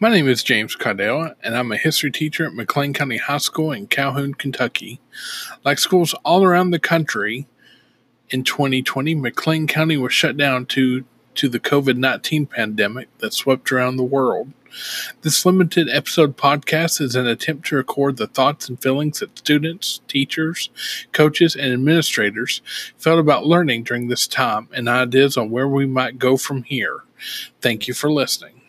My name is James Cardell, and I'm a history teacher at McLean County High School in Calhoun, Kentucky. Like schools all around the country, in 2020, McLean County was shut down due to the COVID 19 pandemic that swept around the world. This limited episode podcast is an attempt to record the thoughts and feelings that students, teachers, coaches, and administrators felt about learning during this time and ideas on where we might go from here. Thank you for listening.